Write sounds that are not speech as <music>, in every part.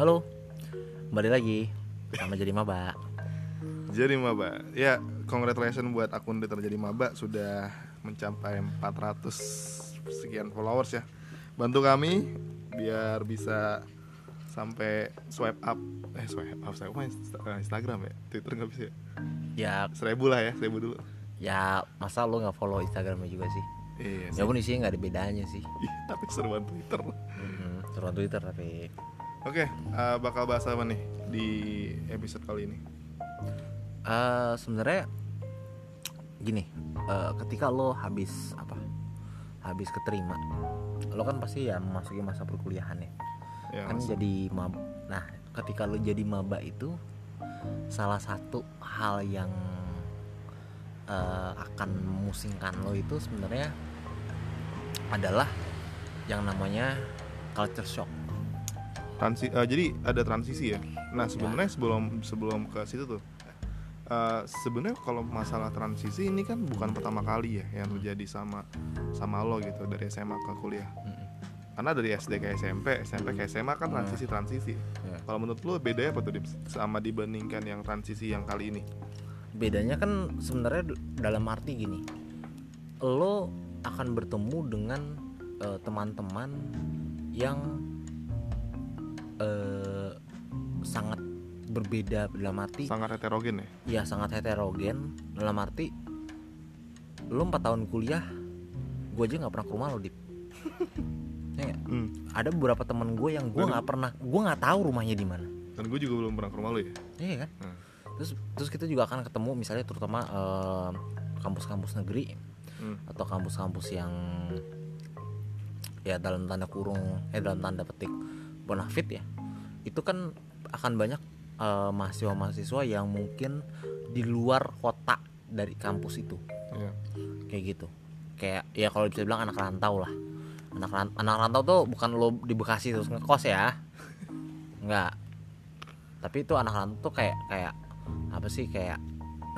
Halo, kembali lagi. Sama jadi maba. Jadi maba, ya congratulations buat akun terjadi maba. Sudah mencapai 400 sekian followers ya. Bantu kami biar bisa sampai swipe up. Eh swipe up. Swipe up Insta- eh, Instagram ya? Twitter nggak bisa ya? Ya, seribu lah ya seribu dulu. Ya masa lo nggak follow Instagramnya juga sih? iya Ya pun isinya nggak ada bedanya sih. Ih, tapi seruan Twitter. Hmm, seruan Twitter tapi oke eh, bakal bahas apa nih di episode kali ini eh sebenarnya gini, eh, ketika lo habis apa? Habis keterima, lo kan pasti ya memasuki masa perkuliahan ya. ya kan Mas. jadi mab nah ketika lo jadi maba itu salah satu hal yang eh, akan memusingkan lo itu sebenarnya adalah yang namanya culture shock Transi, eh, jadi ada transisi ya. Nah sebenarnya sebelum sebelum ke situ tuh, eh, sebenarnya kalau masalah transisi ini kan bukan pertama kali ya yang terjadi sama sama lo gitu dari SMA ke kuliah. Karena dari SD ke SMP, SMP ke SMA kan transisi transisi. Ya. Kalau menurut lo bedanya apa tuh sama dibandingkan yang transisi yang kali ini? bedanya kan sebenarnya dalam arti gini lo akan bertemu dengan eh, teman-teman yang eh, sangat berbeda dalam arti Sangat heterogen ya. ya sangat heterogen dalam arti lo empat tahun kuliah gue aja nggak pernah ke rumah lo dip <laughs> ya? Hmm. ada beberapa teman gue yang gue nggak pernah gue nggak tahu rumahnya di mana Dan gue juga belum pernah ke rumah lo ya. iya kan Hmm. terus terus kita juga akan ketemu misalnya terutama eh, kampus-kampus negeri Hmm. atau kampus-kampus yang ya dalam tanda kurung eh dalam tanda petik bonafit ya itu kan akan banyak eh, mahasiswa-mahasiswa yang mungkin di luar kota dari kampus itu. Iya. kayak gitu. Kayak ya kalau bisa bilang anak rantau lah. Anak ran- anak rantau tuh bukan lo di Bekasi terus ngekos ya. Nggak tapi itu anak rantau tuh kayak kayak apa sih kayak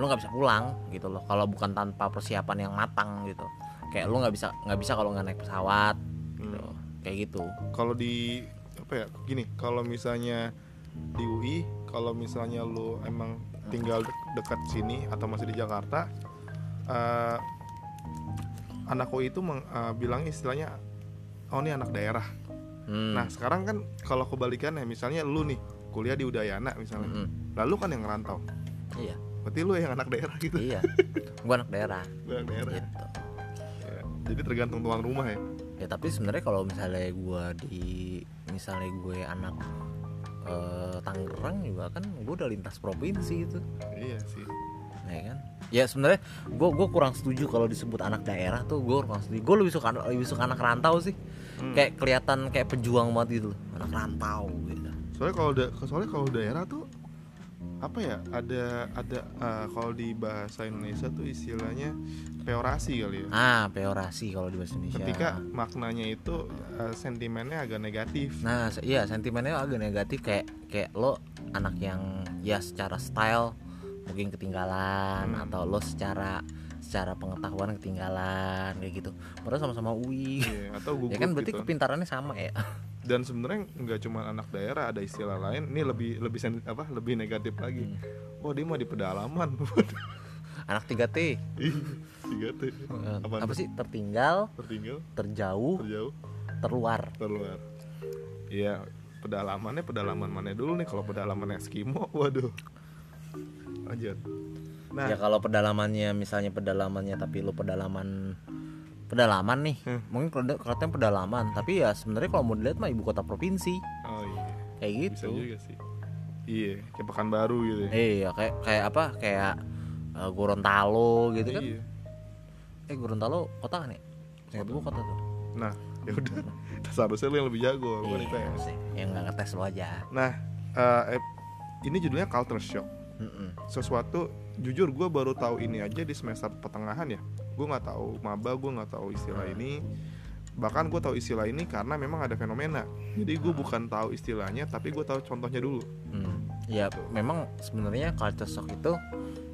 lo nggak bisa pulang gitu loh. Kalau bukan tanpa persiapan yang matang gitu. Kayak lo nggak bisa nggak bisa kalau nggak naik pesawat gitu. Hmm. kayak gitu. Kalau di apa ya gini kalau misalnya di UI kalau misalnya lu emang tinggal de- dekat sini atau masih di Jakarta eh anak UI itu meng, eh, bilangnya istilahnya oh ini anak daerah. Hmm. nah sekarang kan kalau kebalikannya misalnya lu nih kuliah di Udayana misalnya Mm-mm. lalu kan yang ngerantau. Iya. Berarti lu yang anak daerah gitu. Iya. <laughs> Gua anak daerah. Lu anak daerah. Gitu. Ya, jadi tergantung tuan rumah ya ya tapi sebenarnya kalau misalnya gue di misalnya gue anak eh, Tangerang juga kan gue udah lintas provinsi gitu. Iya sih. Ya kan? Ya sebenarnya gue gue kurang setuju kalau disebut anak daerah tuh gue kurang setuju. Gue lebih suka lebih suka anak rantau sih. Hmm. kayak kelihatan kayak pejuang banget gitu loh, anak rantau gitu. Soalnya kalau da- soalnya kalau daerah tuh apa ya ada ada eh, kalau di bahasa Indonesia tuh istilahnya peorasi kali ya. Ah peorasi kalau di bahasa Indonesia. Ketika maknanya itu eh, sentimennya agak negatif. Nah, iya sentimennya agak negatif kayak kayak lo anak yang ya secara style mungkin ketinggalan Hmm. atau lo secara secara pengetahuan ketinggalan kayak gitu. Padahal sama-sama UI. Iya, atau <laughs> gugup ya kan berarti gitu. kepintarannya sama ya. <laughs> dan sebenarnya nggak cuma anak daerah ada istilah lain ini lebih lebih sen- apa lebih negatif lagi Hmm. oh dia mah di pedalaman <laughs> Anak 3T. Ih, tiga tuh Eh, Apaan apa tuh? sih? Tertinggal, tertinggal terjauh, terjauh terluar. terluar iya pedalamannya pedalaman mana dulu nih kalau pedalaman Eskimo waduh lanjut nah Ya kalau pedalamannya misalnya pedalamannya tapi lo pedalaman pedalaman nih. Hmm. Mungkin kalau katanya pedalaman, tapi ya sebenarnya kalau mau dilihat mah ibu kota provinsi. oh iya Kayak bisa gitu. juga sih iya kayak Pekanbaru gitu ya Iya, kayak kayak apa? Kayak eh, Gorontalo gitu kan. iya Eh Gorontalo kota kan ya? Gua kota tuh. nah <laughs> ya udah seharusnya lu yang lebih jago Iya, IPS sih. Yang nggak ngetes lo aja. nah eh, ep- ini judulnya culture shock Mm-mm. sesuatu jujur gue baru tahu ini aja di semester pertengahan ya gue nggak tahu maba gue nggak tahu istilah ini bahkan gue tahu istilah ini karena memang ada fenomena jadi gue bukan tahu istilahnya tapi gue tahu contohnya dulu Hmm. Ya memang sebenarnya culture shock itu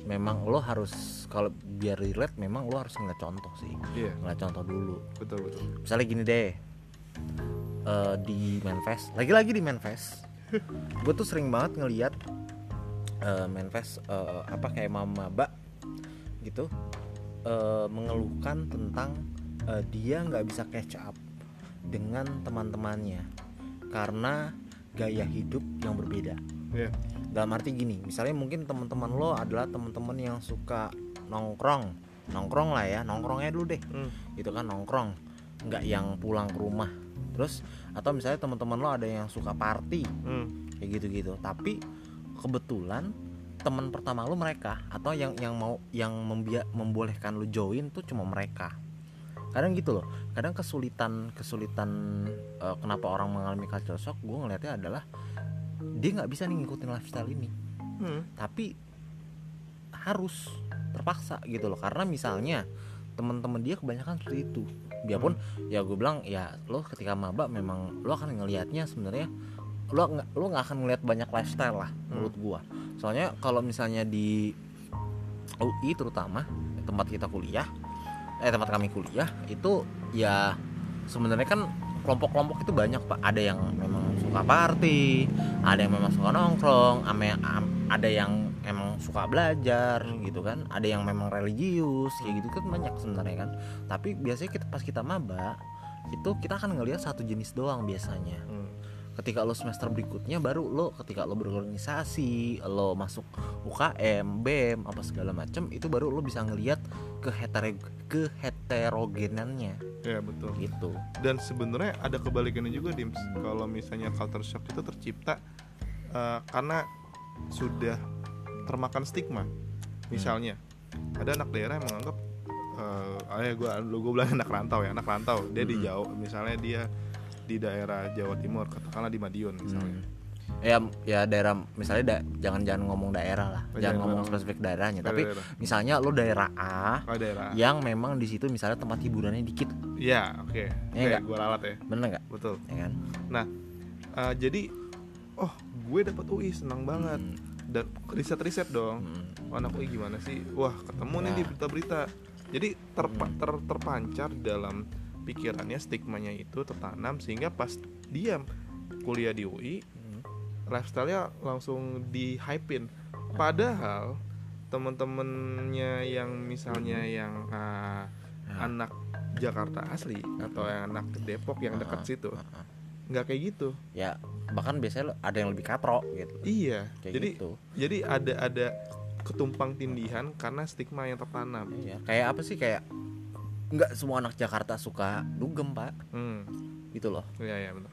memang lo harus kalau biar relate memang lo harus ngeliat contoh sih. iya Ngeliat contoh dulu. betul betul Misalnya gini deh. eh, di Manfest, lagi-lagi di Manfest. <laughs> gue tuh sering banget ngeliat uh, manifest uh, apa kayak mama mbak gitu uh, mengeluhkan tentang uh, dia nggak bisa catch up dengan teman-temannya karena gaya hidup yang berbeda Iya. dalam arti gini misalnya mungkin teman-teman lo adalah teman-teman yang suka nongkrong nongkrong lah ya nongkrongnya dulu deh Hmm. gitu kan nongkrong nggak yang pulang ke rumah terus atau misalnya teman-teman lo ada yang suka party Hmm. kayak gitu-gitu tapi kebetulan teman pertama lo mereka atau yang yang mau yang membia, membolehkan lo join tuh cuma mereka. Kadang gitu loh kadang kesulitan kesulitan eh, kenapa orang mengalami culture shock gue ngelihatnya adalah dia nggak bisa nih ngikutin lifestyle ini. Hmm. tapi harus terpaksa gitu loh karena misalnya teman-teman dia kebanyakan seperti itu. Biarpun ya gue bilang ya lo ketika maba memang lo akan ngelihatnya sebenarnya lo nggak lo nggak akan ngelihat banyak lifestyle lah menurut gua. Soalnya kalau misalnya di UI terutama tempat kita kuliah eh tempat kami kuliah itu ya sebenarnya kan kelompok-kelompok itu banyak pak. Ada yang memang suka party ada yang memang suka nongkrong ada yang emang suka belajar gitu kan. Ada yang memang religius kayak gitu kan banyak sebenarnya kan. Tapi biasanya kita pas kita maba itu kita akan ngelihat satu jenis doang biasanya. Hmm. Ketika lo semester berikutnya baru lo ketika lo berorganisasi lo masuk UKM BEM apa segala macam itu baru lo bisa ngelihat ke hetero ke heterogenannya Ya betul. gitu Dan sebenarnya ada kebalikannya juga Dims. Kalau misalnya culture shock itu tercipta eh, karena sudah termakan stigma. Misalnya ada anak daerah yang menganggap eh ayah gue lu gue bilang anak rantau ya anak rantau dia di Hmm. Jawa misalnya dia di daerah Jawa Timur katakanlah di Madiun misalnya. Hmm. ya ya daerah misalnya da- jangan jangan ngomong daerah lah. Oh, jangan jangan ngomong spesifik daerahnya. Tapi Daerah. misalnya lo daerah A oh daerah yang memang di situ misalnya tempat hiburannya dikit. Ya oke. Iya oke nggak? gue ralat ya. Bener nggak? Betul. Ya kan? Eh, jadi oh gue dapat UI senang banget. Hmm. dan riset riset dong. Hmm. Oh, anak UI gimana sih? Wah ketemu nih di Nah. berita-berita. Jadi terpa- ter- terpancar dalam pikirannya stigmanya itu tertanam sehingga pas dia kuliah di UI Hmm. lifestyle-nya langsung di hypein padahal temen-temennya yang misalnya yang ah, Ya. anak Jakarta asli atau yang anak Depok yang dekat Ah, situ nggak kayak gitu. Ya bahkan biasanya ada yang lebih katro gitu. Iya kayak jadi gitu. jadi ada ada ketumpang tindihan karena stigma yang tertanam. Iya, kayak apa sih? Kayak nggak semua anak Jakarta suka dugem pak, hmm gitu loh. iya iya benar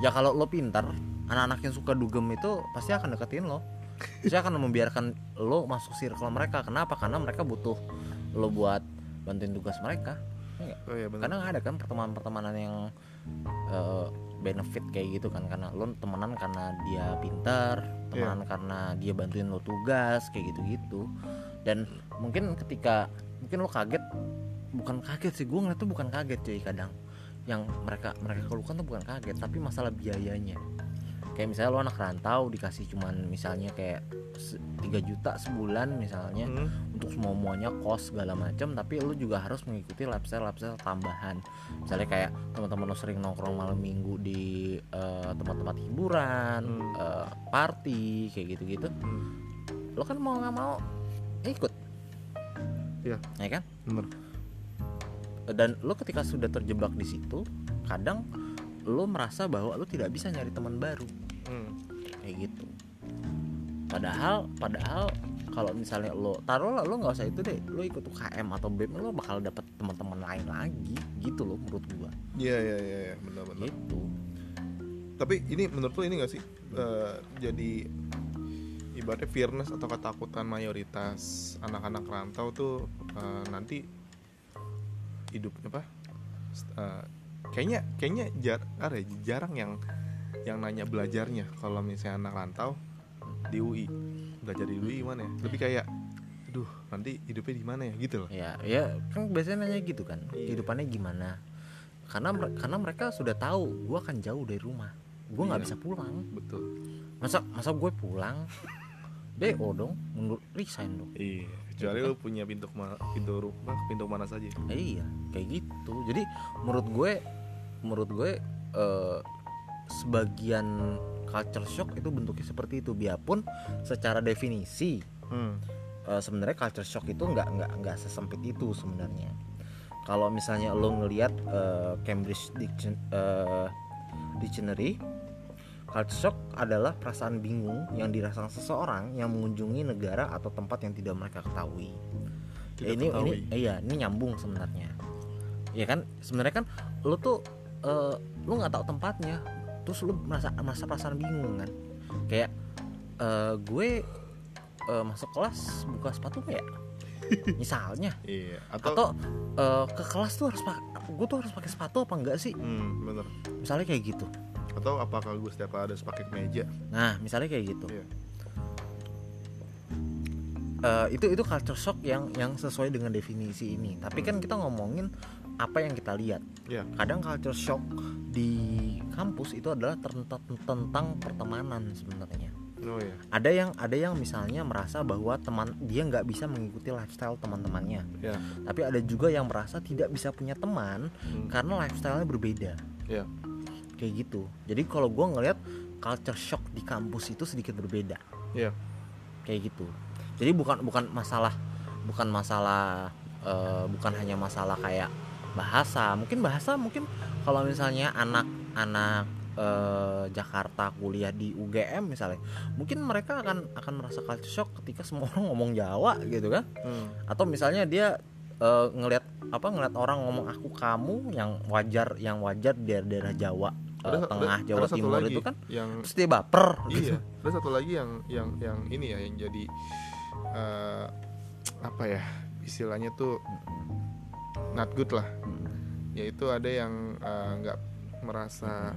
Ya kalau lo pintar, anak-anak yang suka dugem itu pasti akan deketin lo. Pasti akan membiarkan lo masuk circle mereka. Kenapa? Karena mereka butuh lo buat bantuin tugas mereka. Iya oh iya benar Kadang ada kan pertemanan-pertemanan yang eh, benefit kayak gitu kan karena lo temenan karena dia pintar, temenan karena dia bantuin lo tugas kayak gitu-gitu. Dan mungkin ketika mungkin lo kaget bukan kaget sih gue ngeliat tuh bukan kaget cuy kadang. Yang mereka mereka keluhkan tuh bukan kaget tapi masalah biayanya. Kayak misalnya lo anak rantau dikasih cuman misalnya kayak se- 3 juta sebulan misalnya Hmm, untuk semua muanya kos segala macam tapi lu juga harus mengikuti lifestyle lifestyle tambahan. Misalnya kayak teman-teman lo sering nongkrong malam minggu di eh, tempat-tempat hiburan Hmm. eh, party kayak gitu-gitu. Hmm. lo kan mau nggak mau ikut. Iya. ya kan? Bener dan lo ketika sudah terjebak di situ kadang lo merasa bahwa lo tidak bisa nyari teman baru. Hmm, kayak gitu. Padahal padahal kalau misalnya lo taruh lo nggak usah itu deh. Lo ikut UKM atau BEM lo bakal dapet teman-teman lain lagi gitu loh menurut gua. Iya iya iya iya, benar benar. Gitu. Tapi ini menurut lo ini gak sih eh, jadi ibaratnya fearness atau ketakutan mayoritas anak-anak rantau tuh eh, nanti hidup apa eh, kayaknya kayaknya jar ada ya, jarang yang yang nanya belajarnya. Kalau misalnya anak rantau di UI belajar di UI gimana ya? Lebih kayak aduh nanti hidupnya di mana ya? Gitu loh. Ya ya kan biasanya nanya gitu kan Iya. kehidupannya gimana? Karena karena mereka sudah tahu gua akan jauh dari rumah. Gua nggak Iya. bisa pulang. Betul. Masa masa gue pulang? <laughs> Do dong mundur resign dong. Iya kecuali lo punya pintu pintu rumah pintu mana saja. Eh, iya kayak gitu. Jadi menurut gue menurut gue eh, sebagian culture shock itu bentuknya seperti itu. Biarpun secara definisi Hmm. eh, sebenarnya culture shock itu nggak nggak nggak sesempit itu sebenarnya. Kalau misalnya lo ngelihat eh, Cambridge Diction- eh, Dictionary culture shock adalah perasaan bingung yang dirasakan seseorang yang mengunjungi negara atau tempat yang tidak mereka ketahui. Tidak Ya, ini ini ketahui. eh, iya ini nyambung sebenarnya. Ya kan? Sebenarnya kan lo tuh eh, lo nggak tahu tempatnya terus lo merasa merasa perasaan bingung kan? Kayak eh, gue eh, masuk kelas buka sepatu nggak ya? <laughs> Misalnya. Iya. Atau, atau eh, ke kelas tuh harus pakai gue tuh harus pakai sepatu apa enggak sih? Hmm, bener. misalnya kayak gitu Atau apakah gue setiap ada pakai kemeja? nah misalnya kayak gitu Iya. Eh, itu itu culture shock yang yang sesuai dengan definisi ini tapi kan kita ngomongin apa yang kita lihat Iya. kadang culture shock di kampus itu adalah tentang tentang pertemanan sebenarnya Oh iya. ada yang ada yang misalnya merasa bahwa teman dia nggak bisa mengikuti lifestyle teman-temannya Ya. tapi ada juga yang merasa tidak bisa punya teman Hmm. karena lifestyle-nya berbeda Ya. Kayak gitu. Jadi kalau gue ngelihat culture shock di kampus itu sedikit berbeda. Iya. kayak gitu. Jadi bukan bukan masalah bukan masalah eh, bukan hanya masalah kayak bahasa. Mungkin bahasa mungkin kalau misalnya anak-anak eh, Jakarta kuliah di UGM misalnya mungkin mereka akan akan merasa culture shock ketika semua <laughs> orang ngomong Jawa gitu kan. Hmm. atau misalnya dia eh, ngelihat apa ngelihat orang ngomong aku kamu yang wajar yang wajar di daerah Jawa Ada- tengah ada- Jawa ada Timur lagi itu kan yang terus dia baper gitu. Iya ada satu lagi yang yang yang ini ya yang jadi eh, apa ya istilahnya tuh not good lah. Yaitu ada yang eh, nggak merasa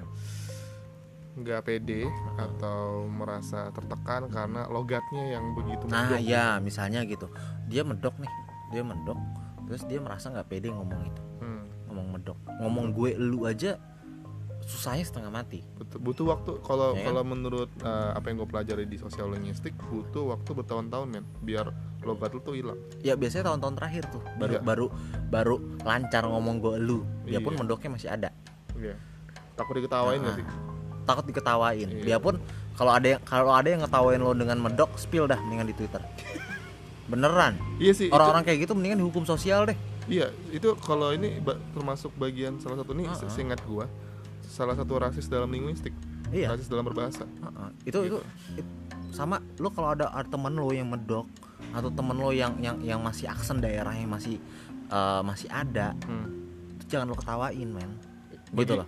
nggak pede atau merasa tertekan karena logatnya yang begitu Nah ya misalnya gitu. Dia medok nih Dia medok Terus dia merasa nggak pede ngomong itu. Hmm, Ngomong medok. Ngomong gue lu aja Susahnya setengah mati butuh, butuh waktu kalau Ya kan? kalau menurut eh, apa yang gue pelajari di sosial linguistik butuh waktu bertahun-tahun men biar logat lu tuh hilang Ya biasanya tahun-tahun terakhir tuh Baru Iya. baru baru lancar ngomong gue lu Dia pun Iya. medoknya masih ada Iya. takut diketawain Nah, gak sih Takut diketawain Iya. Dia pun kalau ada yang kalau ada yang ngetawain lo dengan medok Spill dah mendingan di Twitter Beneran iya sih itu- Orang-orang kayak gitu mendingan dihukum sosial deh Iya, itu kalau ini ba- termasuk bagian salah satu nih Uh-uh. seingat gua salah satu rasis dalam linguistik, Iya rasis dalam berbahasa. Heeh. itu Gitu. itu it- sama lo kalau ada, ada temen lo yang medok atau temen lo yang yang yang masih aksen daerahnya masih eh, masih ada Hmm. itu jangan lo ketawain men gitu loh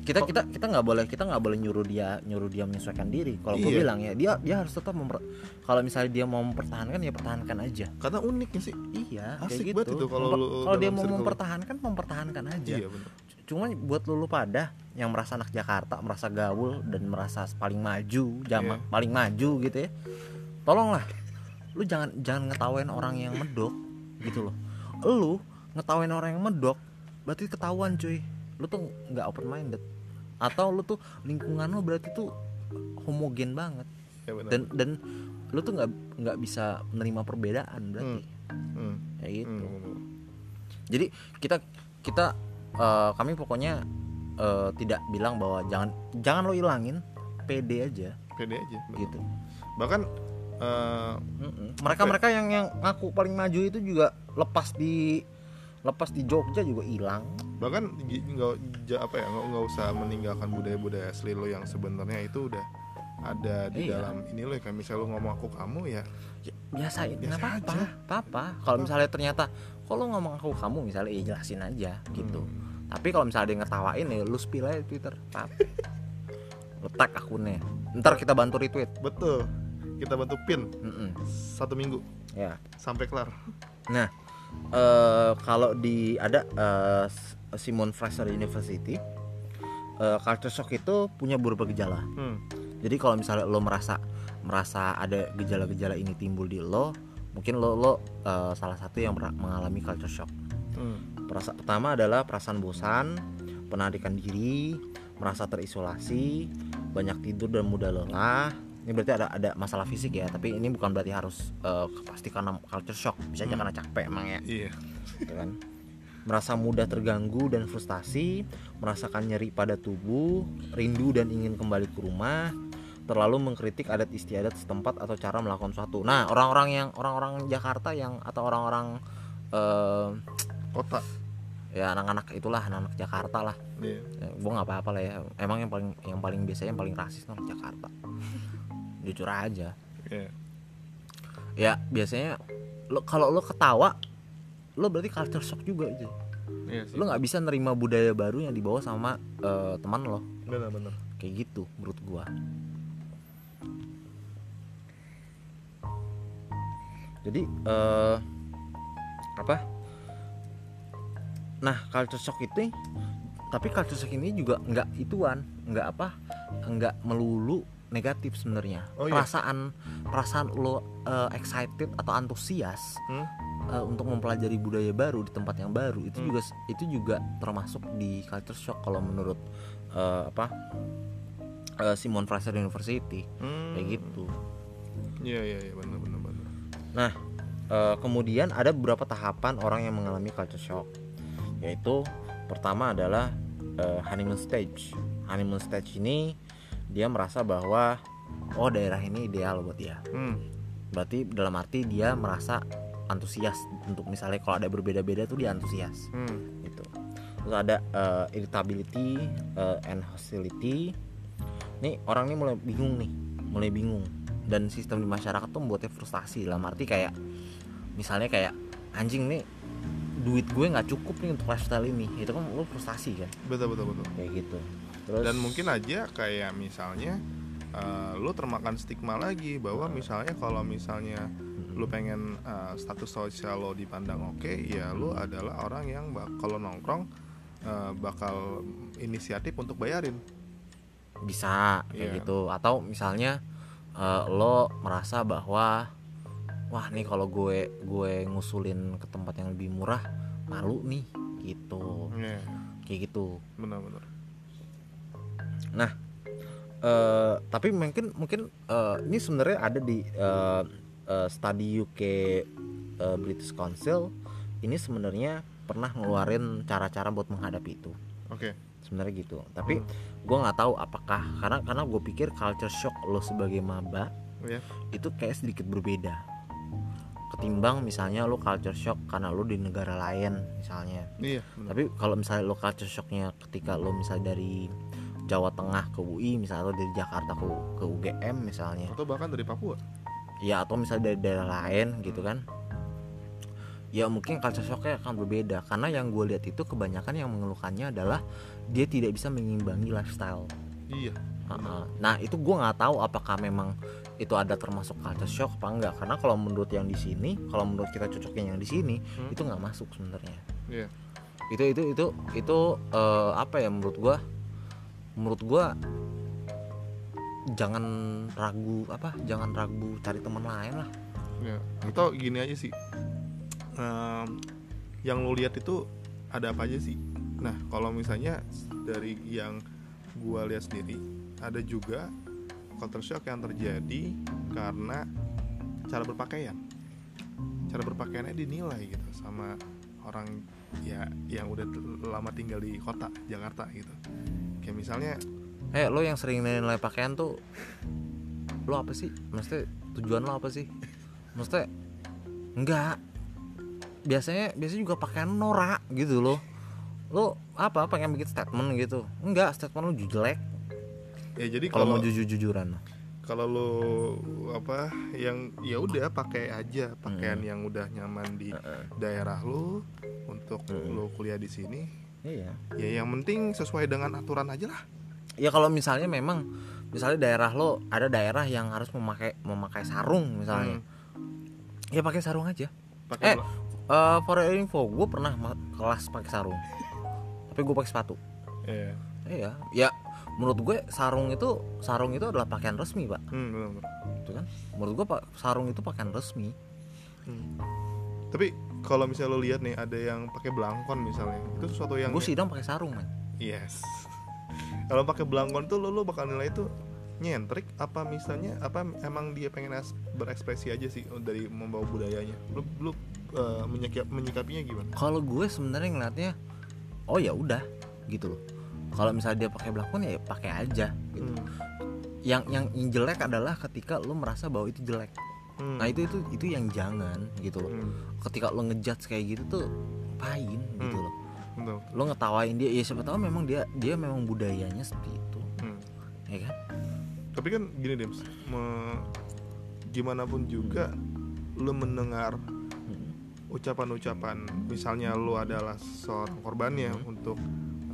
kita kita kita nggak boleh kita nggak boleh nyuruh dia nyuruh dia menyesuaikan diri kalau gue Iya. bilang ya dia dia harus tetap memper kalau misalnya dia mau mempertahankan ya pertahankan aja karena uniknya sih. iya Asik kayak banget gitu itu kalau dia mau mempertahankan mempertahankan aja Iya. Cuma buat lu, lu pada yang merasa anak Jakarta merasa gaul dan merasa paling maju zaman Iya. paling maju gitu ya tolonglah. Lu jangan jangan ngetawain orang yang medok gitu loh. Lu ngetawain orang yang medok berarti ketahuan cuy. Lu tuh nggak open minded atau lu tuh lingkungan lu berarti tuh homogen banget. Ya dan dan lu tuh nggak nggak bisa menerima perbedaan berarti. Hmm. kayak gitu. Hmm, jadi kita kita eh, kami pokoknya eh, tidak bilang bahwa jangan jangan lo ilangin PD aja Pede aja. benar. gitu Bahkan eh, mereka mereka yang yang ngaku paling maju itu juga lepas di lepas di Jogja juga hilang bahkan nggak apa ya nggak usah meninggalkan budaya-budaya asli lo yang sebenarnya itu udah ada di Iya. dalam ini lo kayak misalnya lo ngomong aku kamu ya Ya, Biasa nggak apa-apa aja. apa kalau misalnya ternyata kalau ngomong aku kamu misalnya ya jelasin aja gitu Hmm. tapi kalau misalnya dia ngetawain ya lu spill aja Twitter Pap. lu tag akunnya ntar kita bantu retweet betul kita bantu pin Mm-mm. satu minggu ya sampai kelar Nah, eh, kalau di ada eh, Simon Fraser University, eh, culture shock itu punya beberapa gejala. hmm. Jadi kalau misalnya lo merasa merasa ada gejala-gejala ini timbul di lo, mungkin lo lo eh, salah satu yang mengalami culture shock. Hmm. Perasa, pertama adalah perasaan bosan, penarikan diri, merasa terisolasi, banyak tidur dan mudah lelah. Ini berarti ada ada masalah fisik ya, tapi ini bukan berarti harus eh, pasti karena culture shock, bisa aja Hmm. karena capek emang ya iya gitu kan merasa mudah terganggu dan frustasi, merasakan nyeri pada tubuh, rindu dan ingin kembali ke rumah, terlalu mengkritik adat istiadat setempat atau cara melakukan sesuatu. Nah, orang-orang yang orang-orang Jakarta yang atau orang-orang eh, kota ya anak-anak itulah anak-anak Jakarta lah. Iya. Ya, gue nggak apa-apa lah ya. Emang yang paling yang paling biasanya yang paling rasis orang Jakarta. <laughs> Jujur aja. Iya. Ya biasanya lo kalau lo ketawa lo berarti culture shock juga itu. Iya sih. Lo nggak bisa nerima budaya baru yang dibawa sama eh, teman lo Benar-benar. kayak gitu menurut gua. Jadi eh apa? Nah culture shock itu tapi culture shock ini juga nggak ituan, nggak apa, nggak melulu negatif sebenarnya. Oh, iya? Perasaan perasaan lo eh, excited atau antusias Hmm? eh, untuk mempelajari budaya baru di tempat yang baru itu juga itu juga termasuk di culture shock kalau menurut eh, apa eh, Simon Fraser University Hmm. kayak gitu. Iya iya iya benar. Nah, eh, kemudian ada beberapa tahapan orang yang mengalami culture shock, yaitu pertama adalah eh, honeymoon stage. Honeymoon stage ini dia merasa bahwa oh daerah ini ideal buat dia. Hmm. Berarti dalam arti dia merasa antusias untuk misalnya kalau ada berbeda-beda tuh dia antusias Hmm. gitu. Terus ada eh, irritability eh, and hostility. Nih orang ini mulai bingung nih, mulai bingung dan sistem di masyarakat tuh membuatnya frustasi. Dalam arti kayak misalnya kayak anjing nih duit gue nggak cukup nih untuk lifestyle ini. Itu kan lo frustasi kan? Betul betul betul. kayak gitu. Terus Dan mungkin aja kayak misalnya eh, lu termakan stigma lagi bahwa misalnya kalau misalnya lu pengen eh, status sosial lo dipandang oke, ya lu adalah orang yang kalau nongkrong eh, bakal inisiatif untuk bayarin. bisa kayak Iya. gitu. Atau misalnya eh, lo merasa bahwa wah nih kalau gue gue ngusulin ke tempat yang lebih murah malu nih gitu. Iya, kayak gitu. Benar-benar. nah eh, tapi mungkin mungkin eh, ini sebenarnya ada di eh, eh, study UK eh, British Council. Ini sebenarnya pernah ngeluarin cara-cara buat menghadapi itu. Oke. sebenarnya gitu. Tapi gue nggak tahu apakah karena karena gue pikir culture shock lo sebagai maba Iya. itu kayak sedikit berbeda ketimbang misalnya lo culture shock karena lo di negara lain misalnya Iya. benar. tapi kalau misalnya lo culture shocknya ketika lo misalnya dari Jawa Tengah ke UI misalnya atau dari Jakarta ke, ke UGM misalnya Atau bahkan dari Papua. ya atau misalnya dari daerah lain gitu kan ya mungkin culture shocknya akan berbeda karena yang gue lihat itu kebanyakan yang mengeluhkannya adalah dia tidak bisa mengimbangi lifestyle Iya. Uh-uh. Nah itu gue nggak tahu apakah memang itu ada termasuk culture shock apa enggak karena kalau menurut yang di sini kalau menurut kita cocoknya yang di sini Hmm. itu nggak masuk sebenarnya Iya. itu itu itu itu eh, apa ya menurut gue menurut gue jangan ragu apa jangan ragu cari teman lain lah Ya. Atau gini aja sih. Ehm, yang lo lihat itu ada apa aja sih? Nah, kalau misalnya dari yang gua lihat sendiri, ada juga culture shock yang terjadi karena cara berpakaian. Cara berpakaiannya dinilai gitu sama orang ya yang udah lama tinggal di kota Jakarta gitu. Kayak misalnya eh lo yang sering nilai pakaian tuh lo apa sih maksudnya tujuan lo apa sih maksudnya enggak biasanya biasanya juga pakaian norak gitu loh. Lo apa pengen bikin statement gitu? Enggak statement lo jelek. Ya jadi kalau mau jujur jujuran kalau lo apa yang ya udah pakai aja pakaian Hmm. yang udah nyaman di daerah lo untuk Hmm. lo kuliah di sini. Iya. Ya yang penting sesuai dengan aturan aja lah. Ya kalau misalnya memang misalnya daerah lo ada daerah yang harus memakai memakai sarung misalnya. Ya pakai sarung aja. Pakai Eh, Eh, for your info gue pernah kelas pakai sarung. Tapi gue pakai sepatu. Iya. iya. Ya menurut gue sarung itu sarung itu adalah pakaian resmi pak. Hmm, itu kan? Menurut gue pak sarung itu pakaian resmi. Hmm. tapi kalau misalnya lo lihat nih ada yang pakai belangkon misalnya itu sesuatu yang gue sidang pakai sarung man yes. <laughs> Kalau pakai belangkon tuh lo lo bakal nilai itu nyentrik apa misalnya apa emang dia pengen berekspresi aja sih dari membawa budayanya. Lu lu eh, menyikap, menyikapinya gimana kalau gue sebenarnya ngeliatnya oh ya udah gitu loh kalau misalnya dia pakai blakon ya pakai aja gitu. Hmm. yang yang yang jelek adalah ketika lo merasa bahwa itu jelek Hmm. nah itu itu itu yang jangan gitu loh Hmm. ketika lo ngejudge kayak gitu tuh pain gitu Hmm. loh Betul. lo ngetawain dia ya siapa tahu memang dia dia memang budayanya seperti itu Hmm. ya kan tapi kan gini Dems me- gimana pun juga lu mendengar. Ucapan-ucapan misalnya lu adalah seorang korbannya untuk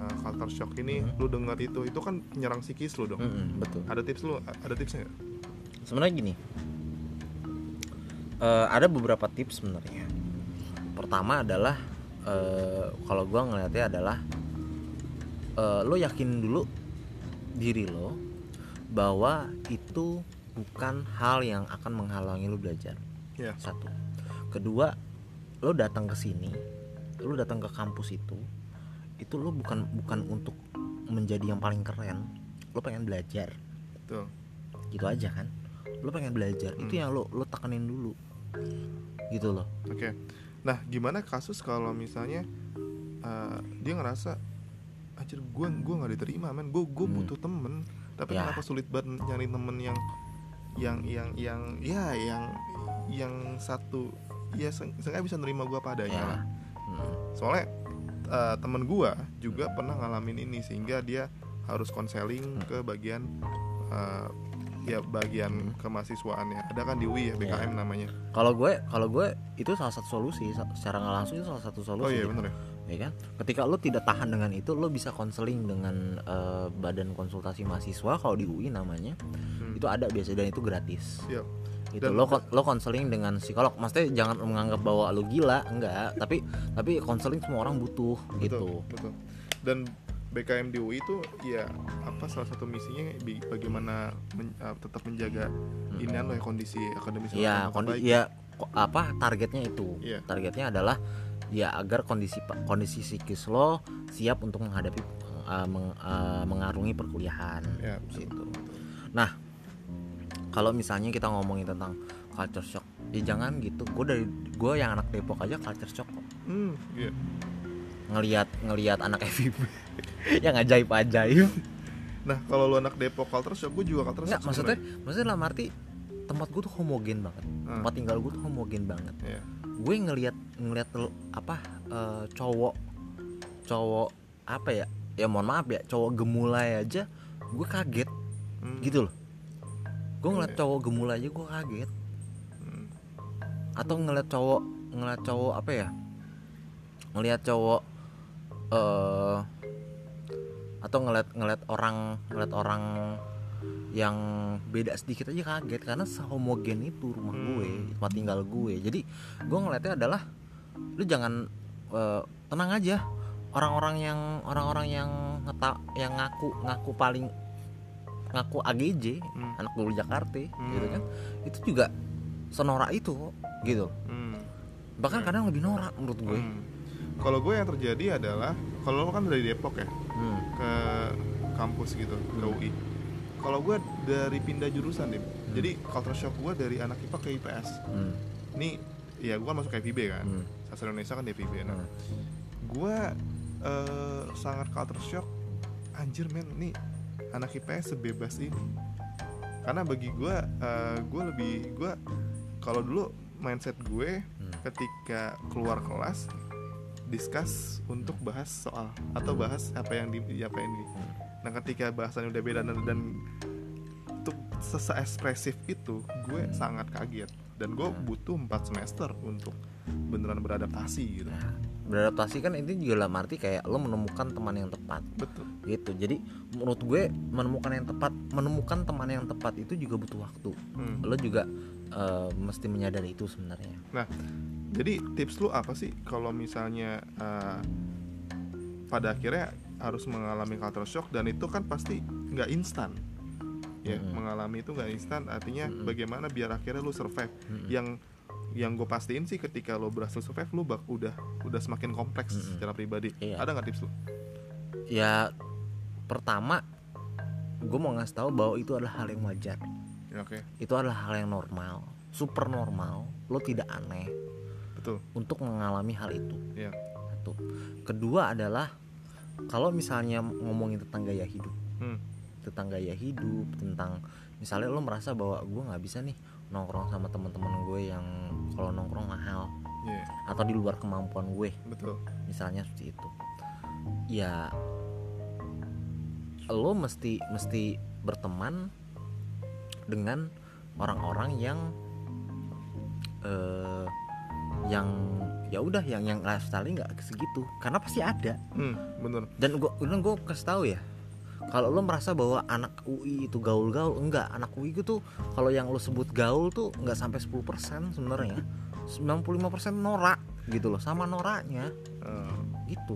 uh, culture shock ini Hmm. lu dengar itu itu kan menyerang psikis lu dong. Mm-mm, betul. Ada tips lu ada tipsnya nggak? sebenarnya gini eh, ada beberapa tips sebenarnya. Pertama adalah eh, kalau gua ngeliatnya adalah eh, lo yakin dulu diri lo bahwa itu bukan hal yang akan menghalangi lo belajar. Ya. Satu. Kedua lo datang ke sini lo datang ke kampus itu itu lo bukan bukan untuk menjadi yang paling keren. Lo pengen belajar. Tuh gitu aja kan? Lo pengen belajar. Itu Hmm. yang lo lo tekanin dulu. Gitu loh. Oke. Nah gimana kasus kalau misalnya uh, dia ngerasa anjir gue gue nggak diterima men. Gue gue Hmm. butuh temen. Tapi Ya. kenapa sulit banget nyari temen yang yang yang yang ya yang yang satu ya se- seenggaknya bisa nerima gue padanya ya lah Mm. soalnya uh, temen gua juga pernah ngalamin ini sehingga dia harus konseling Hmm. ke bagian uh, ya bagian kemahasiswaannya ada kan di UI ya BKM namanya kalau gue kalau gue itu salah satu solusi secara nggak langsung itu salah satu solusi oh iya gitu. bener ya ya kan ketika lo tidak tahan dengan itu lo bisa konseling dengan eh, badan konsultasi mahasiswa kalau di UI namanya Hmm. itu ada biasa dan itu gratis Siap. Itu Dan- lo lo konseling dengan psikolog maksudnya jangan menganggap bahwa lo gila enggak tapi tapi konseling semua orang butuh gitu betul betul dan BKM di UI itu ya apa salah satu misinya bagaimana men- uh, tetap menjaga inian lo ya kondisi akademis lo ya tetap kondi baik. ya apa targetnya itu Iya. targetnya adalah ya agar kondisi kondisi psikis lo siap untuk menghadapi uh, meng- uh, mengarungi perkuliahan ya betul, gitu. betul. Nah, kalau misalnya kita ngomongin tentang culture shock, ya jangan gitu. Gue dari gue yang anak Depok aja culture shock kok. hmm iya Ngelihat ngelihat anak FIB <laughs> yang ajaib ajaib. nah kalau lu anak Depok culture shock gue juga culture Enggak, shock maksudnya maksudnya dalam arti tempat gue tuh homogen banget. Hmm. Tempat tinggal gue tuh homogen banget. Iya. Gue ngelihat ngelihat apa eh, cowok cowok apa ya? Ya mohon maaf ya, cowok gemulai aja gue kaget Hmm. gitu loh. Gue ngeliat Iya. cowok gemulai aja gue kaget. Hmm. atau ngeliat cowok ngeliat cowok apa ya ngeliat cowok eh atau ngeliat ngeliat orang ngeliat orang yang beda sedikit aja kaget karena sehomogen itu rumah Hmm. gue tempat tinggal gue jadi gue ngeliatnya adalah lu jangan eh, tenang aja orang-orang yang orang-orang yang ngeta yang ngaku ngaku paling ngaku AGJ Hmm. anak dulu Jakarta Hmm. gitu kan itu juga senorak itu gitu Hmm. bahkan kadang lebih norak menurut gue Hmm. Kalau gue yang terjadi adalah kalau lo kan dari Depok ya Hmm. ke kampus gitu ke Hmm. UI. Kalau gue dari pindah jurusan deh. Jadi culture shock gue dari anak IPA ke IPS. Hmm. Ini ya gue kan masuk FIB kan. Hmm. Sastra Indonesia kan di FIB. Nah, Hmm. gue eh, sangat culture shock. Anjir men, nih anak IPS sebebas ini. Karena bagi gue, eh, gue lebih gue kalau dulu mindset gue Hmm. ketika keluar kelas discuss untuk bahas soal atau bahas apa yang di apa yang di. Nah ketika bahasannya udah beda dan, dan itu sese ekspresif itu gue sangat kaget. Dan gue butuh 4 semester untuk beneran beradaptasi gitu. Nah, beradaptasi kan itu juga dalam arti kayak lo menemukan teman yang tepat betul gitu jadi menurut gue menemukan yang tepat menemukan teman yang tepat itu juga butuh waktu Hmm. lo juga eh, mesti menyadari itu sebenarnya nah jadi tips lu apa sih kalau misalnya eh, pada akhirnya harus mengalami culture shock dan itu kan pasti nggak instan ya Mm-mm. mengalami itu nggak instan artinya Mm-mm. bagaimana biar akhirnya lu survive Mm-mm. yang yang gue pastiin sih ketika lo berhasil survive lu bak udah udah semakin kompleks Mm-mm. secara pribadi Iya. ada nggak tips lu ya pertama gue mau ngasih tahu bahwa itu adalah hal yang wajar ya, oke itu adalah hal yang normal super normal lo tidak aneh betul untuk mengalami hal itu Iya. satu kedua adalah kalau misalnya ngomongin tentang gaya hidup hmm. tentang gaya hidup tentang misalnya lo merasa bahwa gue nggak bisa nih nongkrong sama teman-teman gue yang kalau nongkrong mahal. Iya, atau di luar kemampuan gue. Betul. Misalnya seperti itu. Ya lo mesti mesti berteman dengan orang-orang yang eh yang ya udah yang yang lifestyle nggak segitu. Karena pasti ada. Hmm, bener. Dan udah gua kasih tahu ya kalau lo merasa bahwa anak UI itu gaul-gaul enggak. Anak UI itu kalau yang lo sebut gaul tuh nggak sampai 10% sebenarnya. 95% norak gitu loh sama noraknya. Eh, gitu.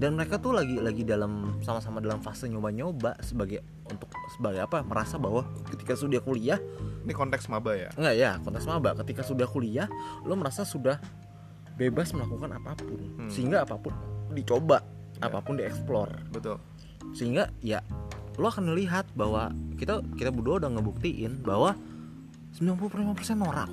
Dan mereka tuh lagi lagi dalam sama-sama dalam fase nyoba-nyoba sebagai untuk sebagai apa? Merasa bahwa ketika sudah kuliah ini konteks maba ya? Enggak ya konteks maba. Ketika sudah kuliah lo merasa sudah bebas melakukan apa pun. Hmm. sehingga apa pun dicoba Ya. apa pun dieksplor. Betul sehingga ya lo akan melihat bahwa kita kita berdua udah ngebuktiin bahwa 95% norak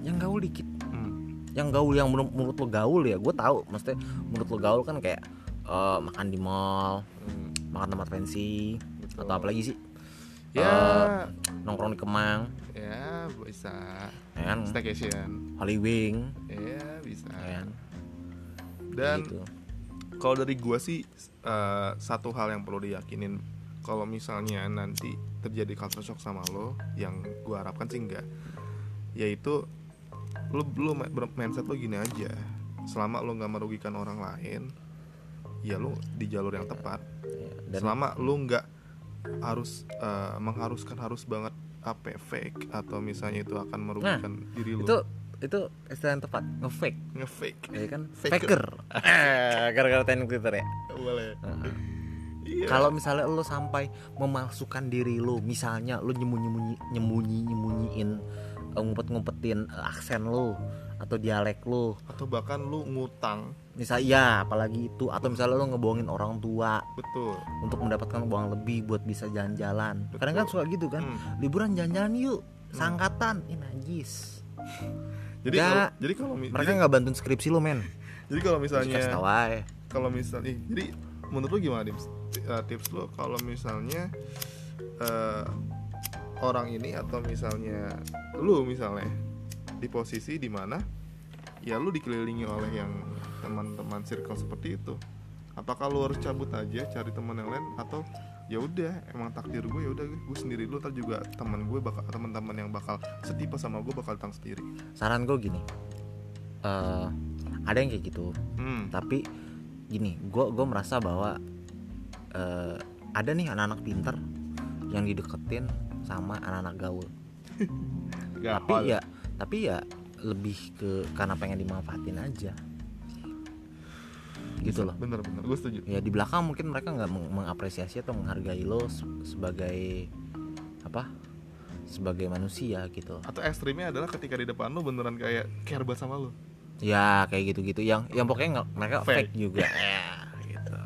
yang gaul dikit. Hmm. yang gaul yang menurut, menurut lo gaul ya gue tahu. Maksudnya menurut lo gaul kan kayak eh, makan di mall Hmm. makan tempat fancy Betul. atau apa lagi sih? Ya. Eh, nongkrong di Kemang. Ya bisa. Ya kan? Staycation. Holy Wing. Ya bisa. Ya kan? Dan gitu. Kalau dari gua sih eh, satu hal yang perlu diyakinin kalau misalnya nanti terjadi culture shock sama lo yang gua harapkan sih enggak yaitu lo lo mindset lo gini aja. Selama lo nggak merugikan orang lain ya lo di jalur yang tepat. Ya, dan selama lo nggak harus eh, mengharuskan harus banget apa fake atau misalnya itu akan merugikan diri lo. itu itu istilah yang tepat ngefake. Ngefake. Ya kan? Faker. faker. <laughs> Eh, gara-gara teknik Twitter ya? Boleh. Heeh. iya. Kalau misalnya lo sampai memalsukan diri lo misalnya lo nyembunyi nyembunyi nyembunyiin eh, ngumpet-ngumpetin eh, aksen lo atau dialek lo. Atau bahkan lu ngutang. Misalnya ya apalagi itu. Atau misalnya lo ngebohongin orang tua. Betul. Untuk mendapatkan uang lebih buat bisa jalan-jalan. Kadang kan suka gitu kan? Hmm. liburan jalan-jalan yuk sangkatan ini najis jadi kalau jadi kalau mereka nggak bantuin skripsi lo men. Jadi kalau misalnya aja. kalau misalnya jadi menurut lu gimana tips eh, tips lu kalau misalnya eh, orang ini atau misalnya lu misalnya di posisi di mana ya lu dikelilingi oleh yang teman-teman circle seperti itu. Apakah lu harus cabut aja cari teman yang lain atau ya udah emang takdir gue ya udah gue sendiri lu ntar juga teman gue bakal teman-teman yang bakal setipe sama gue bakal datang sendiri. Saran gue gini eh ada yang kayak gitu hmm. tapi gini gue gue merasa bahwa eh, ada nih anak-anak pinter yang dideketin sama anak-anak <laughs> gaul. Tapi ya tapi ya lebih ke karena pengen dimanfaatin aja gitu loh. Bener bener. Gue setuju. Ya di belakang mungkin mereka nggak meng- mengapresiasi atau menghargai lo se- sebagai apa sebagai manusia gitu. Atau ekstrimnya adalah ketika di depan lu beneran kayak care banget sama lu ya kayak gitu-gitu. Yang yang pokoknya nggak mereka Fake. fake, juga. <laughs> Ya gitu.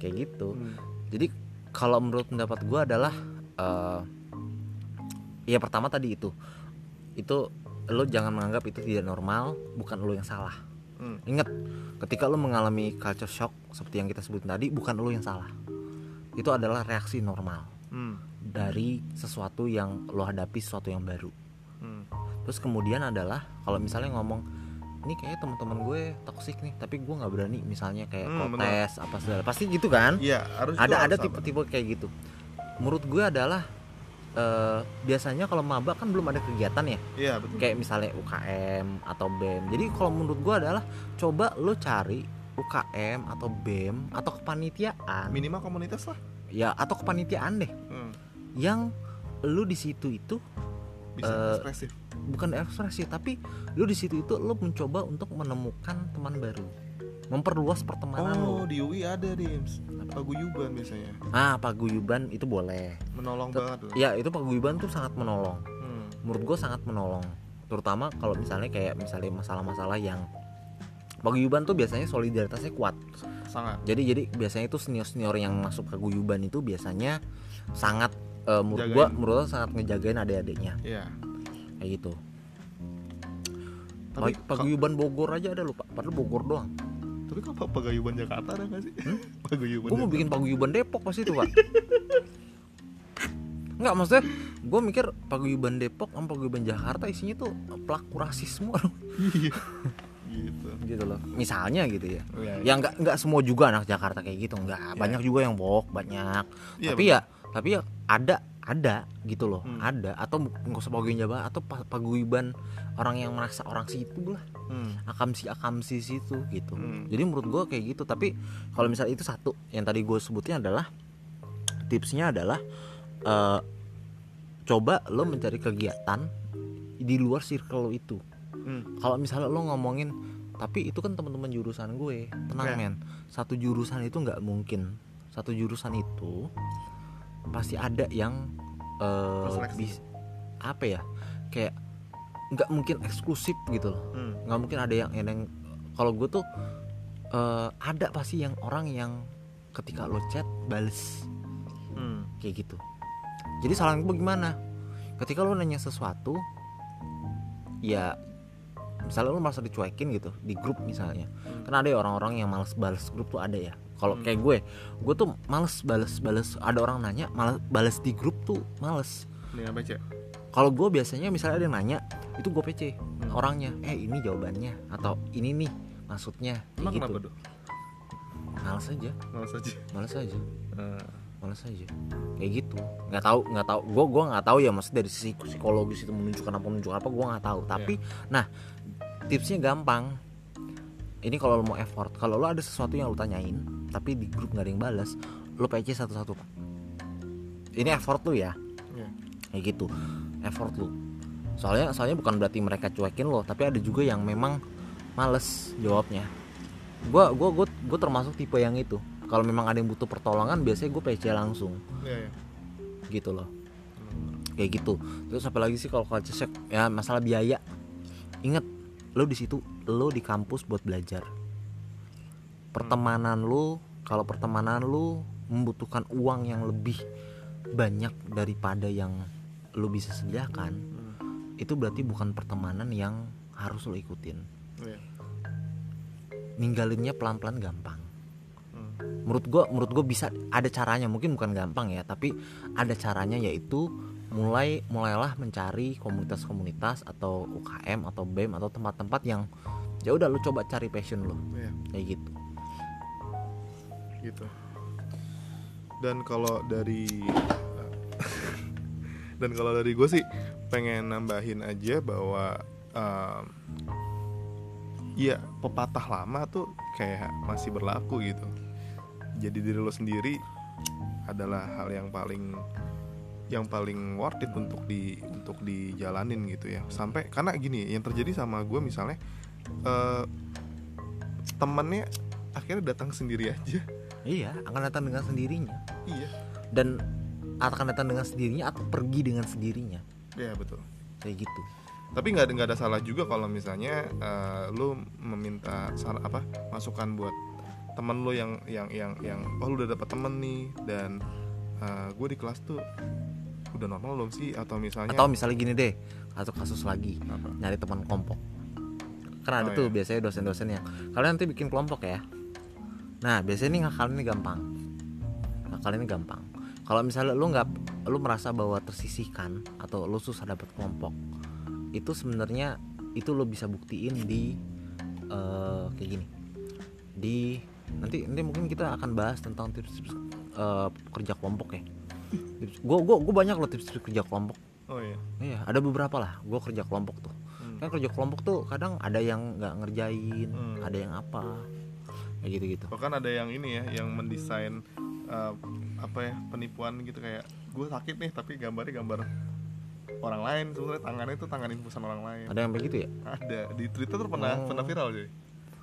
Kayak gitu. Hmm. jadi kalau menurut pendapat gue adalah eh ya pertama tadi itu. Itu lo jangan menganggap itu tidak normal bukan lo yang salah Hmm. ingat ketika lo mengalami culture shock seperti yang kita sebutin tadi bukan lo yang salah. Itu adalah reaksi normal Hmm. dari sesuatu yang lo hadapi sesuatu yang baru. Hmm. terus kemudian adalah kalau misalnya ngomong ini kayak teman-teman gue toksik nih tapi gue nggak berani misalnya kayak Hmm, protes apa segala. Pasti gitu kan? Iya, harus ada ada tipe-tipe kayak gitu. Menurut gue adalah eh, biasanya kalau maba kan belum ada kegiatan ya. Iya, betul. kayak misalnya UKM atau BEM jadi kalau menurut gue adalah coba lo cari UKM atau BEM atau kepanitiaan Minimal komunitas lah. ya atau kepanitiaan deh Hmm. yang lu di situ itu Bisa ekspresif. bukan ekspresi tapi lu di situ itu lu mencoba untuk menemukan teman baru memperluas pertemanan Oh, lu di UI ada Dims. Paguyuban biasanya. ah paguyuban itu boleh Menolong Tuh, banget tuh. ya itu paguyuban tuh sangat menolong Hmm. menurut gue sangat menolong terutama kalau misalnya kayak misalnya masalah-masalah yang paguyuban tuh biasanya solidaritasnya kuat Sangat. jadi jadi biasanya itu senior senior yang masuk paguyuban itu biasanya sangat eh, menurut Jagain. gua menurut gua sangat ngejagain adik-adiknya Iya. kayak gitu Tapi Pag- paguyuban Bogor aja ada loh pak padahal Bogor doang Tapi kok apa paguyuban Jakarta ada gak sih? <laughs> paguyuban gue mau bikin paguyuban Depok pasti itu pak. <laughs> Enggak maksudnya gue mikir paguyuban Depok sama paguyuban Jakarta isinya tuh pelaku rasis semua Iya. <laughs> gitu. gitu loh. Misalnya gitu ya. Iya, ya nggak nggak semua juga anak Jakarta kayak gitu. Nggak banyak juga yang bohong banyak. Iya, tapi ya tapi ya ada ada gitu loh Hmm. ada atau nggak usah paguyuban Jawa atau pa- paguyuban orang yang merasa orang situ lah Hmm. akamsi akamsi situ gitu Hmm. jadi menurut gue kayak gitu tapi kalau misalnya itu satu yang tadi gue sebutnya adalah tipsnya adalah eh, coba lo mencari kegiatan di luar circle lo itu Hmm. kalau misalnya lo ngomongin tapi itu kan teman-teman jurusan gue tenang Ya. men satu jurusan itu nggak mungkin satu jurusan itu pasti ada yang eh Terseleksi. bis- apa ya kayak nggak mungkin eksklusif gitu loh. Hmm. nggak mungkin ada yang yang kalau gue tuh eh, ada pasti yang orang yang ketika lo chat bales. Hmm. kayak gitu. Jadi saran gue gimana? Ketika lo nanya sesuatu ya misalnya lo merasa dicuekin gitu di grup misalnya. Kan ada ya orang-orang yang males balas grup tuh ada ya kalau kayak gue gue tuh males balas balas ada orang nanya malas balas di grup tuh males. Nih apa cek? kalau gue biasanya misalnya ada yang nanya itu gue PC orangnya. Eh ini jawabannya atau ini nih maksudnya Emang gitu. kenapa tuh? males aja. Males aja. males aja. Eh, males aja. Kayak gitu. Nggak tahu nggak tahu. Gue gua nggak tahu ya maksudnya dari sisi psikologis itu menunjukkan apa menunjukkan apa gue nggak tahu. Tapi nah tipsnya gampang. Ini kalau lo mau effort kalau lo ada sesuatu yang lo tanyain tapi di grup nggak ada yang balas lo PC satu-satu. Pak ini effort lo ya. Iya. kayak gitu. Effort lo soalnya soalnya bukan berarti mereka cuekin lo tapi ada juga yang memang males jawabnya. Gue gua gua gua termasuk tipe yang itu. Kalau memang ada yang butuh pertolongan biasanya gue PC langsung. Iya, iya. gitu loh. Kayak gitu. Terus apa lagi sih kalau culture shock ya masalah biaya. Inget lo di situ lo di kampus buat belajar pertemanan lo kalau pertemanan lo membutuhkan uang yang lebih banyak daripada yang lo bisa sediakan itu berarti bukan pertemanan yang harus lo ikutin Iya. ninggalinnya pelan-pelan gampang Hmm. menurut gue menurut gue bisa ada caranya mungkin bukan gampang ya tapi ada caranya yaitu mulai mulailah mencari komunitas-komunitas atau UKM atau BEM atau tempat-tempat yang ya udah lu coba cari passion lo Iya. kayak gitu gitu. Dan kalau dari <laughs> dan kalau dari gue sih pengen nambahin aja bahwa um, ya pepatah lama tuh kayak masih berlaku gitu. Jadi diri lo sendiri adalah hal yang paling yang paling worth it untuk di untuk dijalanin gitu ya. Sampai karena gini yang terjadi sama gue misalnya eh temennya akhirnya datang sendiri aja iya akan datang dengan sendirinya. Iya. Dan akan datang dengan sendirinya atau pergi dengan sendirinya. Ya betul. Kayak gitu. Tapi nggak ada nggak ada salah juga kalau misalnya eh, lu meminta sar apa masukan buat temen lu yang yang yang yang oh lu udah dapet temen nih dan gue di kelas tuh udah normal belum sih? Atau misalnya atau misalnya gini deh atau kasus lagi apa? nyari teman kelompok. Kan ada Oh, tuh iya. biasanya dosen-dosen yang kalian nanti bikin kelompok ya nah biasanya ini gampang ngakalin ini gampang kalau misalnya lu nggak lu merasa bahwa tersisihkan atau lu susah dapat kelompok itu sebenarnya itu lo bisa buktiin di eh, kayak gini di nanti nanti mungkin kita akan bahas tentang tips-tips eh, kerja kelompok ya gue gue gue banyak loh tips-tips kerja kelompok oh iya Iya, ada beberapa lah. Gue kerja kelompok tuh. Hmm. Kan kerja kelompok tuh kadang ada yang nggak ngerjain, Hmm. ada yang apa, kayak gitu-gitu. bahkan ada yang ini ya yang mendesain eh, apa ya penipuan gitu kayak gue sakit nih tapi gambarnya gambar orang lain sebenarnya tangannya itu tangan infusan orang lain Ada yang begitu ya. ada di Twitter tuh pernah Oh. pernah viral jadi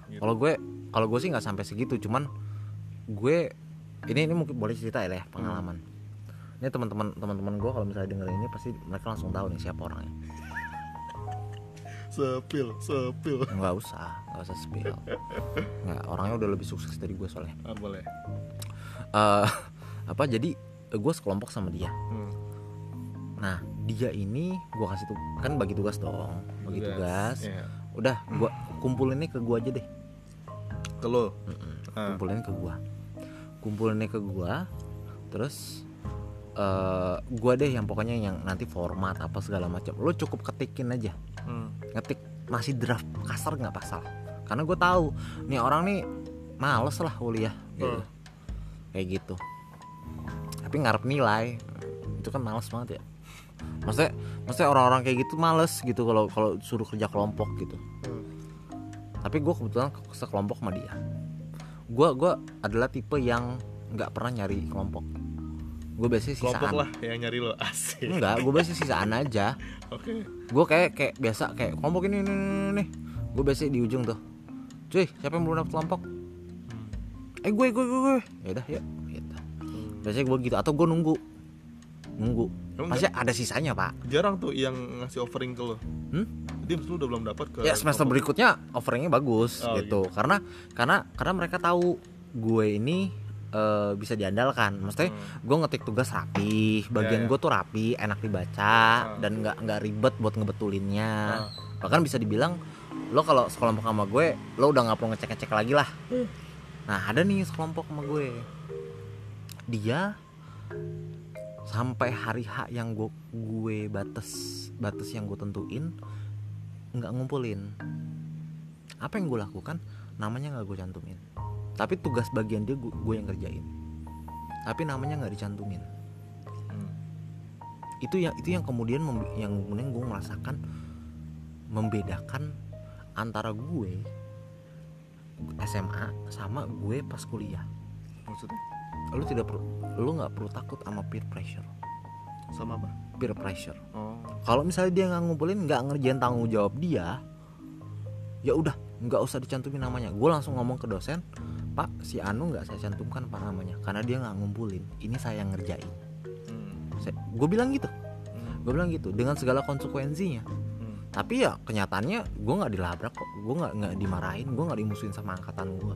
gitu. Kalau gue, kalau gue sih nggak sampai segitu, cuman gue ini ini mungkin boleh cerita ya, pengalaman. Ini teman-teman teman-teman gue kalau misalnya dengerin ini pasti mereka langsung tahu nih siapa orangnya. Sepil sepil Nggak usah, nggak usah spill. Nggak, orangnya udah lebih sukses dari gue soalnya. ah, boleh Eh, apa jadi gue sekelompok sama dia. Hmm. Nah dia ini gue kasih tuh kan bagi tugas dong, bagi tugas. Iya. udah gua kumpulinnya ke gua aja deh ke lo Ah. kumpulin ke gua kumpulinnya ke gua terus eh gua deh yang pokoknya yang nanti format apa segala macam. Lu cukup ketikin aja. Hmm. ngetik masih draft kasar nggak pasal karena gue tahu nih orang nih males lah kuliah gitu. Hmm. kayak gitu. Tapi ngarep nilai itu kan males banget ya. Maksudnya maksudnya orang-orang kayak gitu males gitu kalau kalau suruh kerja kelompok gitu. Hmm. tapi gue kebetulan ke- sekelompok sama dia. Gue gua adalah tipe yang nggak pernah nyari kelompok gue biasanya kelompok sisaan lah yang nyari lo asik. Enggak gue biasanya sisaan aja. <laughs> Oke. Gue kayak kayak biasa kayak kelompok ini nih nih, nih. gue biasanya di ujung tuh. Cuy siapa yang belum dapet kelompok? Eh gue gue gue gue ya udah yuk. Gitu. Biasanya gue gitu atau gue nunggu. Nunggu. Emang pasti ada sisanya pak. jarang tuh yang ngasih offering ke lo. Hmm? dia lu udah belum dapat ke ya semester kelompok. berikutnya offeringnya bagus Oh, gitu. karena karena karena mereka tahu gue ini eh, bisa diandalkan maksudnya gue ngetik tugas rapi bagian Hmm. Ya, ya. gue tuh rapi enak dibaca Ah. dan nggak nggak ribet buat ngebetulinnya Ah. bahkan bisa dibilang lo kalau sekelompok sama gue lo udah nggak perlu ngecek ngecek lagi lah Hmm. nah ada nih sekelompok sama gue dia sampai hari H yang gue gue batas batas yang gue tentuin nggak ngumpulin apa yang gue lakukan namanya nggak gue cantumin tapi tugas bagian dia gue, yang kerjain tapi namanya nggak dicantumin Hmm. itu yang itu yang kemudian membe- yang kemudian gue merasakan membedakan antara gue SMA sama gue pas kuliah. Maksudnya? Lu tidak perlu lu nggak perlu takut sama peer pressure. Sama apa? Peer pressure. Oh. Kalau misalnya dia nggak ngumpulin nggak ngerjain tanggung jawab dia ya udah nggak usah dicantumin namanya. Gue langsung ngomong ke dosen pak si Anu nggak saya cantumkan apa namanya. Karena dia nggak ngumpulin. Ini saya yang ngerjain. Hmm. gue bilang gitu. Hmm. gue bilang gitu dengan segala konsekuensinya. Hmm. tapi ya kenyataannya gue nggak dilabrak kok. Gue nggak nggak dimarahin gue nggak dimusuhin sama angkatan gue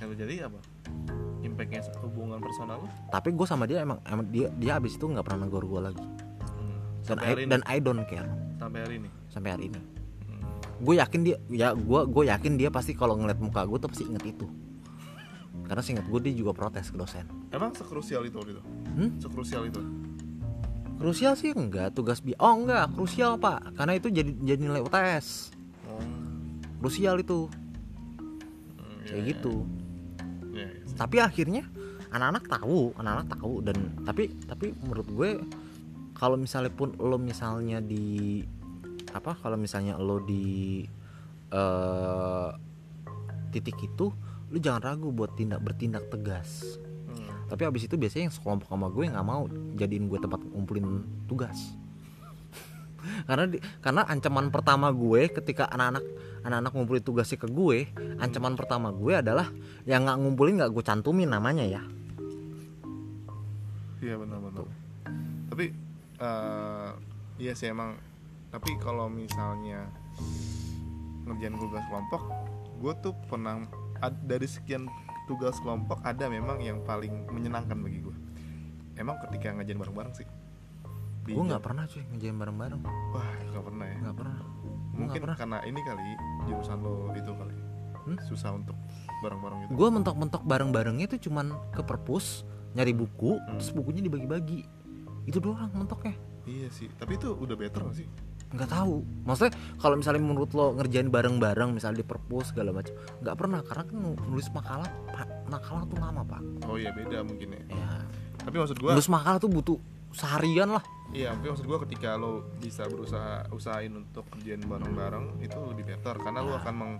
Yang jadi apa? Impactnya hubungan personal lo tapi gue sama dia emang emang dia dia abis itu nggak pernah negor gue lagi. Hmm. dan I, dan I don't care. Sampai hari ini? Sampai hari ini. Hmm. gue yakin dia ya gue gue yakin dia pasti kalau ngeliat muka gue tuh pasti inget itu karena seinget gue dia juga protes ke dosen. Emang sekrusial itu waktu itu? Hmm? sekrusial itu? Krusial sih enggak tugas bi oh enggak krusial pak. Karena itu jadi jadi nilai UTS oh. Krusial itu. Hmm, kayak iya, gitu. iya, iya sih. tapi akhirnya anak-anak tahu anak-anak tahu. Dan tapi tapi menurut gue kalau misalnya pun lo misalnya di apa kalau misalnya lo di eh, titik itu lo jangan ragu buat tindak bertindak tegas Hmm. tapi abis itu biasanya yang sekelompok sama gue nggak mau jadiin gue tempat ngumpulin tugas <laughs> karena di, karena ancaman pertama gue ketika anak-anak anak-anak ngumpulin tugasnya ke gue ancaman pertama gue adalah yang nggak ngumpulin nggak gue cantumin namanya ya Iya benar-benar. Tapi eh, iya sih emang. Tapi kalau misalnya ngerjain tugas kelompok, gue tuh pernah dari sekian tugas kelompok ada memang yang paling menyenangkan bagi gue. Emang ketika ngerjain bareng-bareng sih. Gue nggak pernah cuy ngejain bareng-bareng Wah nggak pernah ya. nggak pernah Mungkin pernah karena ini kali jurusan lo itu kali. Hmm? Susah untuk bareng-bareng gitu. gue mentok-mentok bareng-barengnya itu cuman ke perpus nyari buku Hmm. terus bukunya dibagi-bagi itu doang mentoknya Iya sih. Tapi itu udah better gak sih? Nggak tahu maksudnya kalau misalnya menurut lo ngerjain bareng-bareng misalnya di perpus segala macam nggak pernah karena kan nulis makalah pak makalah tuh lama pak Oh iya beda mungkin ya. ya Tapi maksud gue nulis makalah tuh butuh seharian lah Iya, tapi maksud gue ketika lo bisa berusaha usahain untuk kerjain bareng-bareng itu lebih better karena lo Nah. akan meng,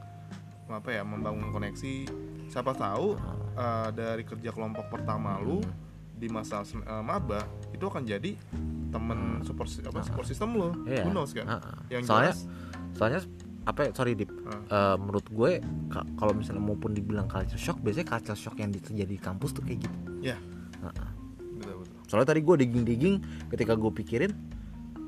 apa ya membangun koneksi. Siapa tahu eh, dari kerja kelompok pertama lo Hmm. Di masa eh, maba itu akan jadi temen support si- apa support system lo, Hmm. Iya. who knows kan? Ah, ah. Yang soalnya jelas, soalnya apa ya, sorry dip ah, Eh, menurut gue ka- kalau misalnya maupun dibilang culture shock biasanya culture shock yang terjadi di kampus tuh kayak gitu ya, Ah, ah. betul betul. soalnya tadi gue digging digging ketika gue pikirin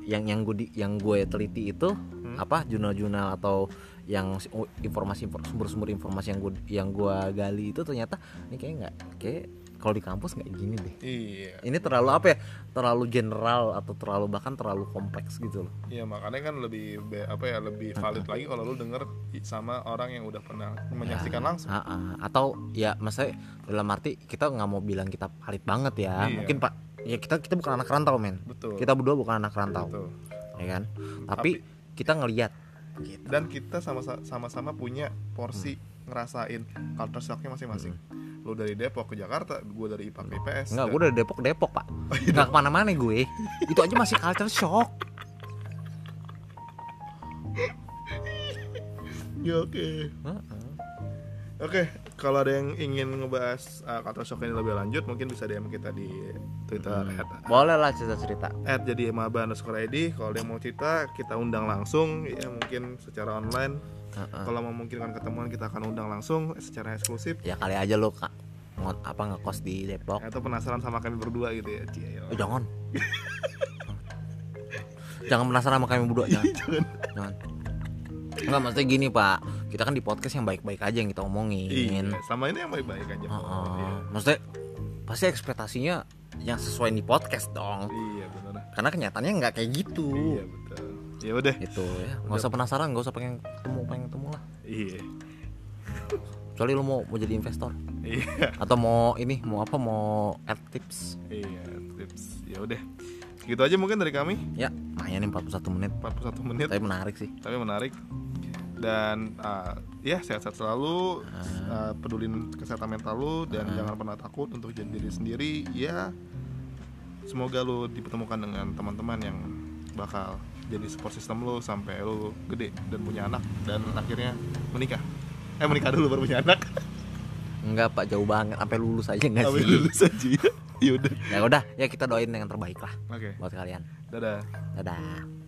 yang yang gue di- yang gue teliti itu Hmm. apa jurnal-jurnal atau yang si- informasi sumber-sumber informasi yang gue yang gue gali itu ternyata ini kayak nggak kayak kalau di kampus nggak gini deh. Iya. Ini terlalu apa ya? Terlalu general atau terlalu bahkan terlalu kompleks gitu loh. Iya makanya kan lebih be- apa ya lebih valid lagi kalau lu denger sama orang yang udah pernah menyaksikan langsung. Ah, ah. atau ya maksudnya dalam arti kita nggak mau bilang kita valid banget ya. Iya. mungkin pak ya kita kita bukan anak rantau men. Betul. Kita berdua bukan anak rantau. Betul. Ya kan? Tapi, kita ngelihat gitu. dan kita sama sama-sama punya porsi ngerasain culture shocknya masing-masing. Lu dari Depok ke Jakarta gue dari IPA ke IPS Enggak, dan- gue dari Depok Depok pak. <laughs> Nggak ke mana-mana gue. Itu aja masih culture shock. <laughs> Ya, oke. Heeh. Oke, kalau ada yang ingin ngebahas uh, culture shock ini lebih lanjut, mungkin bisa DM kita di Twitter at, Boleh lah cerita-cerita at jadi maba underscore ID. Kalau ada yang mau cerita, kita undang langsung, ya mungkin secara online. Heeh. Kalau memungkinkan ketemuan, kita akan undang langsung secara eksklusif. Ya kali aja lo kak ngot apa ngekos di Depok Atau penasaran sama kami berdua gitu ya, Cie. Eh, jangan Jangan penasaran sama kami berdua Jangan <laughs> Jangan Enggak maksudnya gini pak Kita kan di podcast yang baik-baik aja yang kita omongin Iya, sama ini yang baik-baik aja. Heeh. Iya. Maksudnya Pasti ekspektasinya Yang sesuai di podcast dong Iya, benar. Karena kenyataannya nggak kayak gitu Iya, betul. Ya udah. Gitu ya Nggak usah penasaran Nggak usah pengen ketemu Pengen ketemu lah Iya. Kecuali lo mau, mau jadi investor Iya. Atau mau ini Mau apa Mau add tips Iya, tips. Ya udah. Gitu aja mungkin dari kami. Ya Lumayan nih 41 menit 41 menit. Tapi menarik sih tapi menarik dan uh, ya sehat-sehat selalu uh, pedulin kesehatan mental lu dan jangan pernah takut untuk jadi diri sendiri. Ya semoga lu dipertemukan dengan teman-teman yang bakal jadi support system lu sampai lu gede dan punya anak dan akhirnya menikah. Eh menikah dulu baru punya anak. Enggak pak. Jauh banget. Sampai lulus aja nggak sih? lulus aja. <laughs> Ya udah. Ya udah. Ya kita doain yang terbaik lah oke. Buat kalian. Dadah. Dadah